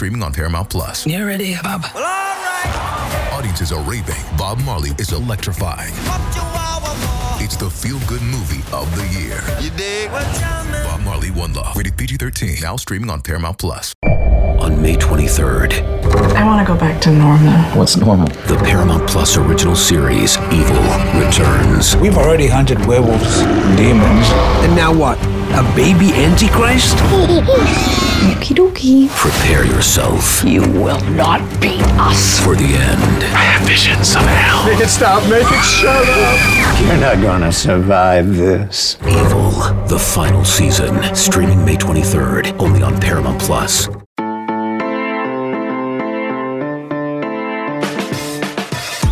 streaming on Paramount Plus. You ready, Bob? Well, all right. Audiences are raving. Bob Marley is electrifying. It's the feel-good movie of the year. You dig? Well, tell me. Bob Marley One Love. Rated PG-13. Now streaming on Paramount Plus. On May 23rd, I want to go back to normal. What's normal? the Paramount Plus original series Evil returns. We've already hunted werewolves, demons. And now what? A baby Antichrist? Okie dokie. Prepare yourself You will not beat us. for the end. I have visions of hell. Make it stop, make it shut up. You're not gonna survive this. Evil, the final season, streaming May 23rd, only on Paramount Plus.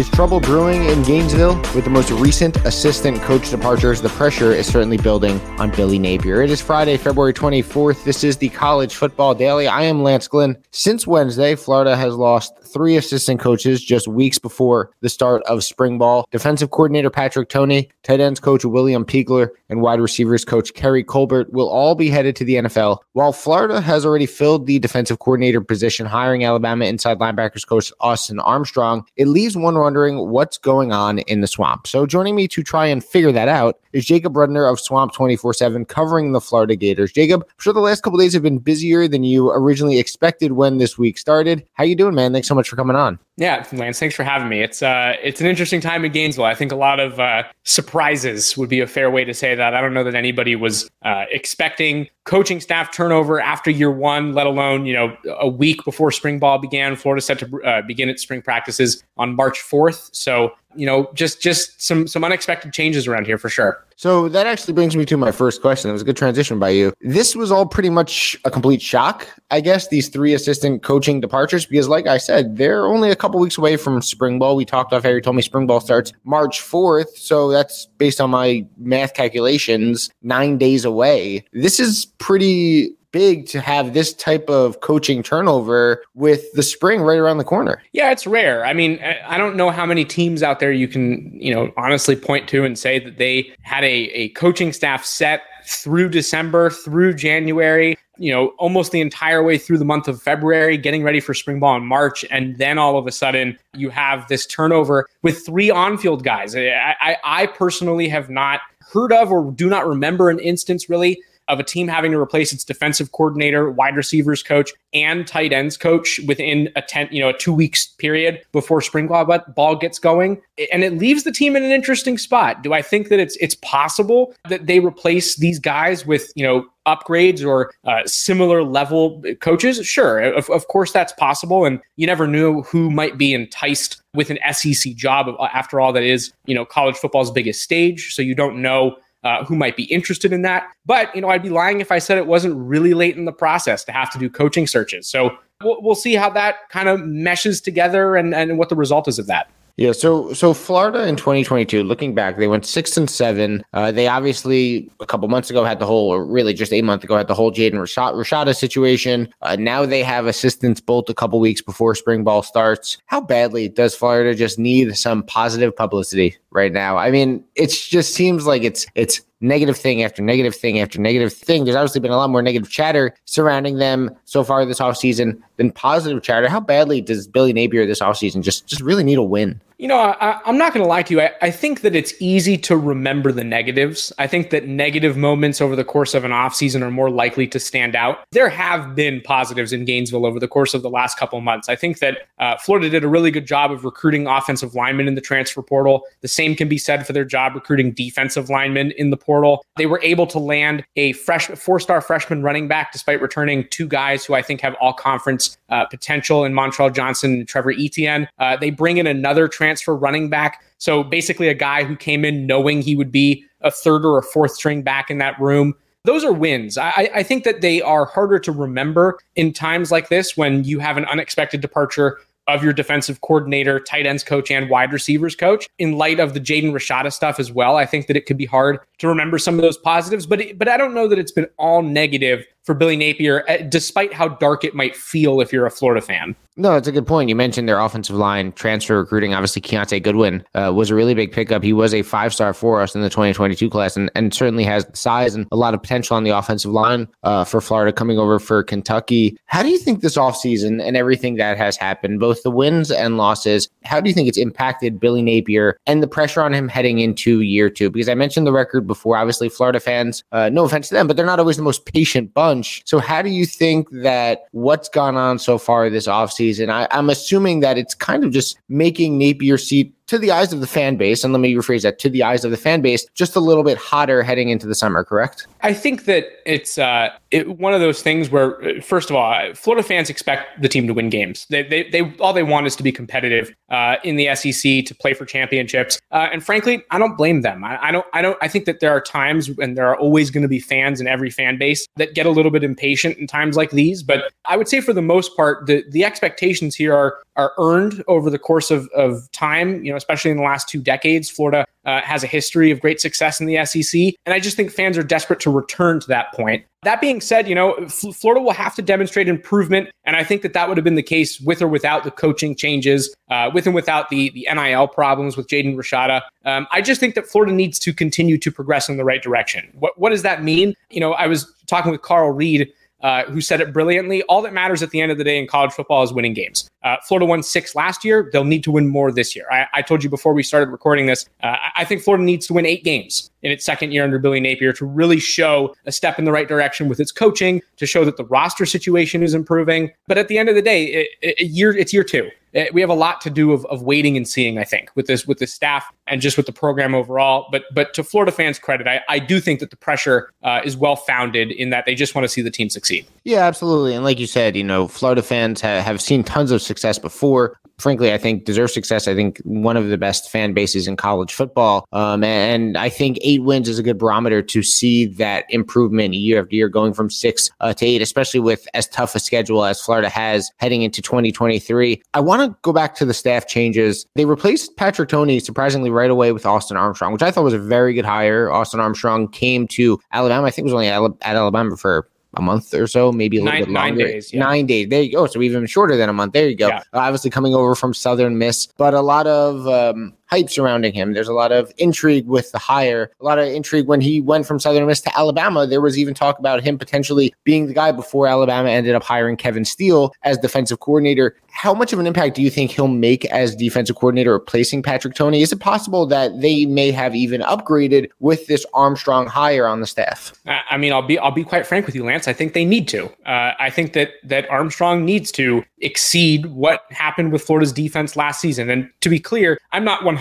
Is trouble brewing in Gainesville? With the most recent assistant coach departures, the pressure is certainly building on Billy Napier. It is Friday, February 24th. This is the College Football Daily. I am Lance Glenn. Since Wednesday, Florida has lost three assistant coaches just weeks before the start of spring ball. Defensive coordinator Patrick Toney, tight ends coach William Peagler, and wide receivers coach Keary Colbert will all be headed to the NFL. While Florida has already filled the defensive coordinator position, hiring Alabama inside linebackers coach Austin Armstrong, it leaves one wondering what's going on in the swamp. So joining me to try and figure that out is Jacob Rudner of Swamp 24-7 covering the Florida Gators. Jacob, I'm sure the last couple days have been busier than you originally expected when this week started. How you doing, man? Thanks so much for coming on. Yeah, Lance, thanks for having me. It's uh, it's an interesting time in Gainesville. I think a lot of uh, surprises would be a fair way to say that. I don't know that anybody was uh, expecting coaching staff turnover after year one, let alone you know a week before spring ball began. Florida set to uh, begin its spring practices on March fourth. So you know, just just some some unexpected changes around here for sure. So that actually brings me to my first question. It was a good transition by you. This was all pretty much a complete shock, I guess, these three assistant coaching departures, because like I said, they're only a couple weeks away from spring ball. We talked off air. You told me spring ball starts March 4th. So that's based on my math calculations, nine days away. This is pretty big to have this type of coaching turnover with the spring right around the corner. Yeah, it's rare. I mean, I don't know how many teams out there you can, you know, honestly point to and say that they had a, a coaching staff set through December, through January, you know, almost the entire way through the month of February, getting ready for spring ball in March. And then all of a sudden you have this turnover with three on field guys. I, I, I personally have not heard of or do not remember an instance really of a team having to replace its defensive coordinator, wide receivers coach, and tight ends coach within a ten, you know, a two weeks period before spring ball gets going, and it leaves the team in an interesting spot. Do I think that it's it's possible that they replace these guys with you know upgrades or uh, similar level coaches? Sure, of, of course that's possible, and you never knew who might be enticed with an SEC job after all that is you know college football's biggest stage. So you don't know uh, who might be interested in that. But, you know, I'd be lying if I said it wasn't really late in the process to have to do coaching searches. So we'll, we'll see how that kind of meshes together and, and what the result is of that. Yeah, so so Florida in 2022, looking back, they went six and seven. Uh, they obviously a couple months ago had the whole, or really just a month ago, had the whole Jaden Rashad, Rashada situation. Uh, now they have assistants bolt a couple weeks before spring ball starts. How badly does Florida just need some positive publicity right now? I mean, it just seems like it's it's negative thing after negative thing after negative thing. There's obviously been a lot more negative chatter surrounding them so far this offseason than positive chatter. How badly does Billy Napier this offseason just just really need a win? You know, I, I'm not going to lie to you. I, I think that it's easy to remember the negatives. I think that negative moments over the course of an offseason are more likely to stand out. There have been positives in Gainesville over the course of the last couple months. I think that uh, Florida did a really good job of recruiting offensive linemen in the transfer portal. The same can be said for their job recruiting defensive linemen in the portal. They were able to land a fresh four-star freshman running back despite returning two guys who I think have all conference uh, potential in Montrell Johnson and Trevor Etienne. Uh, they bring in another transfer running back. So basically, a guy who came in knowing he would be a third or a fourth string back in that room. Those are wins. I, I think that they are harder to remember in times like this when you have an unexpected departure of your defensive coordinator, tight ends coach, and wide receivers coach. In light of the Jaden Rashada stuff as well, I think that it could be hard to remember some of those positives. But but I don't know that it's been all negative for Billy Napier, eh, despite how dark it might feel if you're a Florida fan. No, that's a good point. You mentioned their offensive line transfer recruiting. Obviously, Kiyaunta Goodwin uh, was a really big pickup. He was a five star for us in the 2022 class and, and certainly has size and a lot of potential on the offensive line uh, for Florida coming over for Kentucky. How do you think this offseason and everything that has happened, both the wins and losses, how do you think it's impacted Billy Napier and the pressure on him heading into year two? Because I mentioned the record before. Obviously, Florida fans, uh, no offense to them, but they're not always the most patient bunch. So, how do you think that what's gone on so far this offseason? season. I, I'm assuming that it's kind of just making Napier seat to the eyes of the fan base, and let me rephrase that to the eyes of the fan base, just a little bit hotter heading into the summer, correct? I think that it's uh, it, one of those things where, uh, first of all, Florida fans expect the team to win games. They, they, they all they want is to be competitive uh, in the SEC, to play for championships. Uh, and frankly, I don't blame them. I, I, don't, I don't, I think that there are times, and there are always going to be fans in every fan base that get a little bit impatient in times like these. But I would say, for the most part, the the expectations here are are earned over the course of, of time, you know, especially in the last two decades. Florida uh, has a history of great success in the SEC. And I just think fans are desperate to return to that point. That being said, you know, Florida will have to demonstrate improvement. And I think that that would have been the case with or without the coaching changes, uh, with and without the, the NIL problems with Jaden Rashada. Um, I just think that Florida needs to continue to progress in the right direction. What, what does that mean? You know, I was talking with Carl Reed uh, who said it brilliantly. All that matters at the end of the day in college football is winning games. Uh, Florida won six last year. They'll need to win more this year. I, I told you before we started recording this, uh, I think Florida needs to win eight games in its second year under Billy Napier to really show a step in the right direction with its coaching, to show that the roster situation is improving. But at the end of the day, it, it, year it's year two. Eh, we have a lot to do of, of waiting and seeing, I think, with this with the staff and just with the program overall. But but to Florida fans' credit, I, I do think that the pressure uh, is well founded in that they just want to see the team succeed. Yeah, absolutely. And like you said, you know, Florida fans ha- have seen tons of success before frankly, I think deserve success. I think one of the best fan bases in college football. Um, and I think eight wins is a good barometer to see that improvement year after year, going from six uh, to eight, especially with as tough a schedule as Florida has heading into 2023. I want to go back to the staff changes. They replaced Patrick Toney surprisingly right away with Austin Armstrong, which I thought was a very good hire. Austin Armstrong came to Alabama. I think it was only at Alabama for a month or so, maybe a little nine, bit longer. Nine days. Yeah. Nine days. There you go. So even shorter than a month. There you go. Yeah. Obviously coming over from Southern Miss, but a lot of um, hype surrounding him. There's a lot of intrigue with the hire, a lot of intrigue when he went from Southern Miss to Alabama. There was even talk about him potentially being the guy before Alabama ended up hiring Kevin Steele as defensive coordinator. How much of an impact do you think he'll make as defensive coordinator replacing Patrick Toney? Is it possible that they may have even upgraded with this Armstrong hire on the staff? I mean, I'll be I'll be quite frank with you, Lance. I think they need to. Uh, I think that that Armstrong needs to exceed what happened with Florida's defense last season. And to be clear, I'm not 100%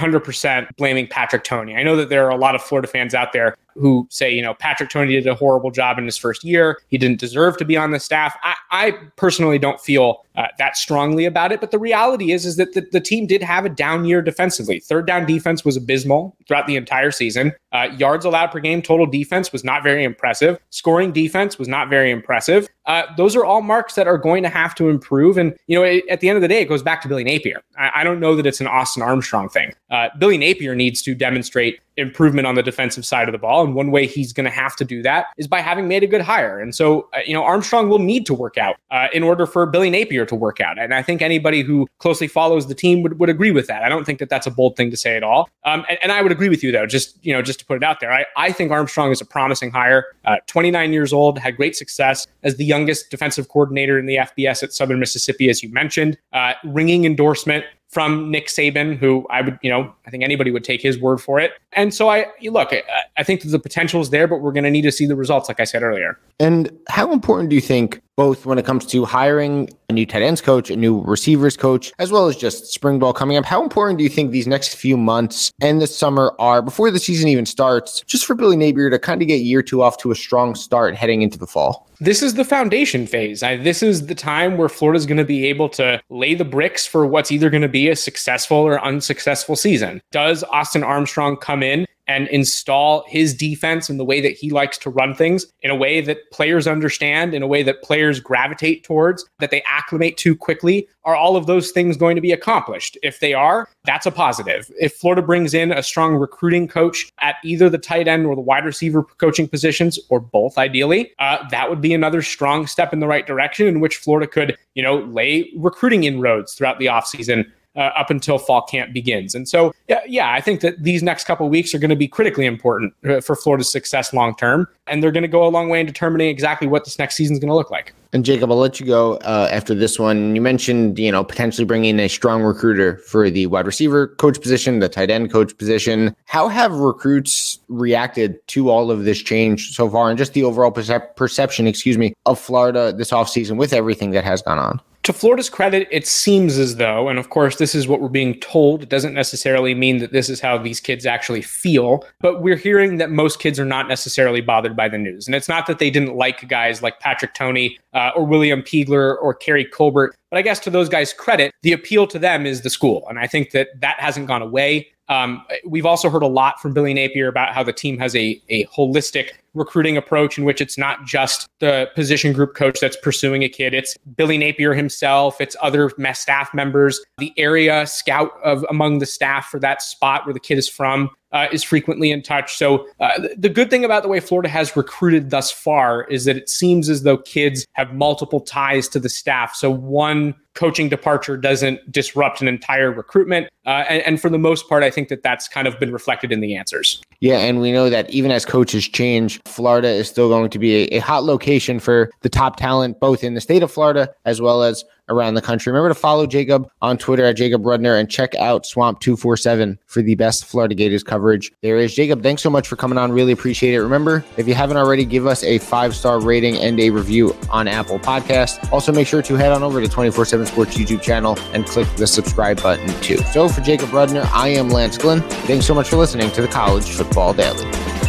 blaming Patrick Toney. I know that there are a lot of Florida fans out there who say, you know, Patrick Toney did a horrible job in his first year. He didn't deserve to be on the staff. I, I personally don't feel uh, that strongly about it. But the reality is, is that the, the, team did have a down year defensively. Third down defense was abysmal throughout the entire season. Uh, yards allowed per game, total defense was not very impressive. Scoring defense was not very impressive. Uh, those are all marks that are going to have to improve. And, you know, it, at the end of the day, it goes back to Billy Napier. I, I don't know that it's an Austin Armstrong thing. Uh, Billy Napier needs to demonstrate improvement on the defensive side of the ball. And one way he's going to have to do that is by having made a good hire. And so, uh, you know, Armstrong will need to work out uh, in order for Billy Napier to work out. And I think anybody who closely follows the team would, would agree with that. I don't think that that's a bold thing to say at all. Um, and, and, I would agree with you, though, just, you know, just to put it out there. I, I think Armstrong is a promising hire. Uh, 29 years old, had great success as the youngest defensive coordinator in the FBS at Southern Mississippi, as you mentioned. Uh, ringing endorsement from Nick Saban, who I would, you know, I think anybody would take his word for it. And so I look, I, I think the potential is there, but we're going to need to see the results, like I said earlier. And how important do you think, both when it comes to hiring a new tight ends coach, a new receivers coach, as well as just spring ball coming up, how important do you think these next few months and the summer are before the season even starts, just for Billy Napier to kind of get year two off to a strong start heading into the fall? this is the foundation phase. I, this is the time where Florida's going to be able to lay the bricks for what's either going to be a successful or unsuccessful season. Does Austin Armstrong come in and install his defense and the way that he likes to run things in a way that players understand, in a way that players gravitate towards, that they acclimate to quickly, are all of those things going to be accomplished? If they are, that's a positive. If Florida brings in a strong recruiting coach at either the tight end or the wide receiver coaching positions, or both ideally, uh, that would be another strong step in the right direction in which Florida could, you know, lay recruiting inroads throughout the offseason uh, up until fall camp begins. And so, yeah, yeah, I think that these next couple weeks are going to be critically important uh, for Florida's success long term, and they're going to go a long way in determining exactly what this next season is going to look like. And Jacob, I'll let you go uh, after this one. You mentioned, you know, potentially bringing a strong recruiter for the wide receiver coach position, the tight end coach position. How have recruits reacted to all of this change so far, and just the overall percep- perception, excuse me, of Florida this offseason with everything that has gone on? To Florida's credit, it seems as though, and of course, this is what we're being told. It doesn't necessarily mean that this is how these kids actually feel, but we're hearing that most kids are not necessarily bothered by the news. And it's not that they didn't like guys like Patrick Toney uh, or William Peagler or Keary Colbert, but I guess to those guys' credit, the appeal to them is the school. And I think that that hasn't gone away. Um, we've also heard a lot from Billy Napier about how the team has a, a holistic recruiting approach in which it's not just the position group coach that's pursuing a kid. It's Billy Napier himself. It's other staff members, the area scout of among the staff for that spot where the kid is from uh, is frequently in touch. So uh, the good thing about the way Florida has recruited thus far is that it seems as though kids have multiple ties to the staff. So one coaching departure doesn't disrupt an entire recruitment. Uh, and, and, for the most part, I think that that's kind of been reflected in the answers. Yeah, and we know that even as coaches change, Florida is still going to be a, a hot location for the top talent, both in the state of Florida as well as around the country. Remember to follow Jacob on Twitter at Jacob Rudner and check out Swamp247 for the best Florida Gators coverage there is. Jacob, thanks so much for coming on. Really appreciate it. Remember, if you haven't already, give us a five star rating and a review on Apple Podcast. Also, make sure to head on over to 24 7 Sports YouTube channel and click the subscribe button too. So, for Jacob Rudner, I am Lance Glenn. Thanks so much for listening to the College Football Daily.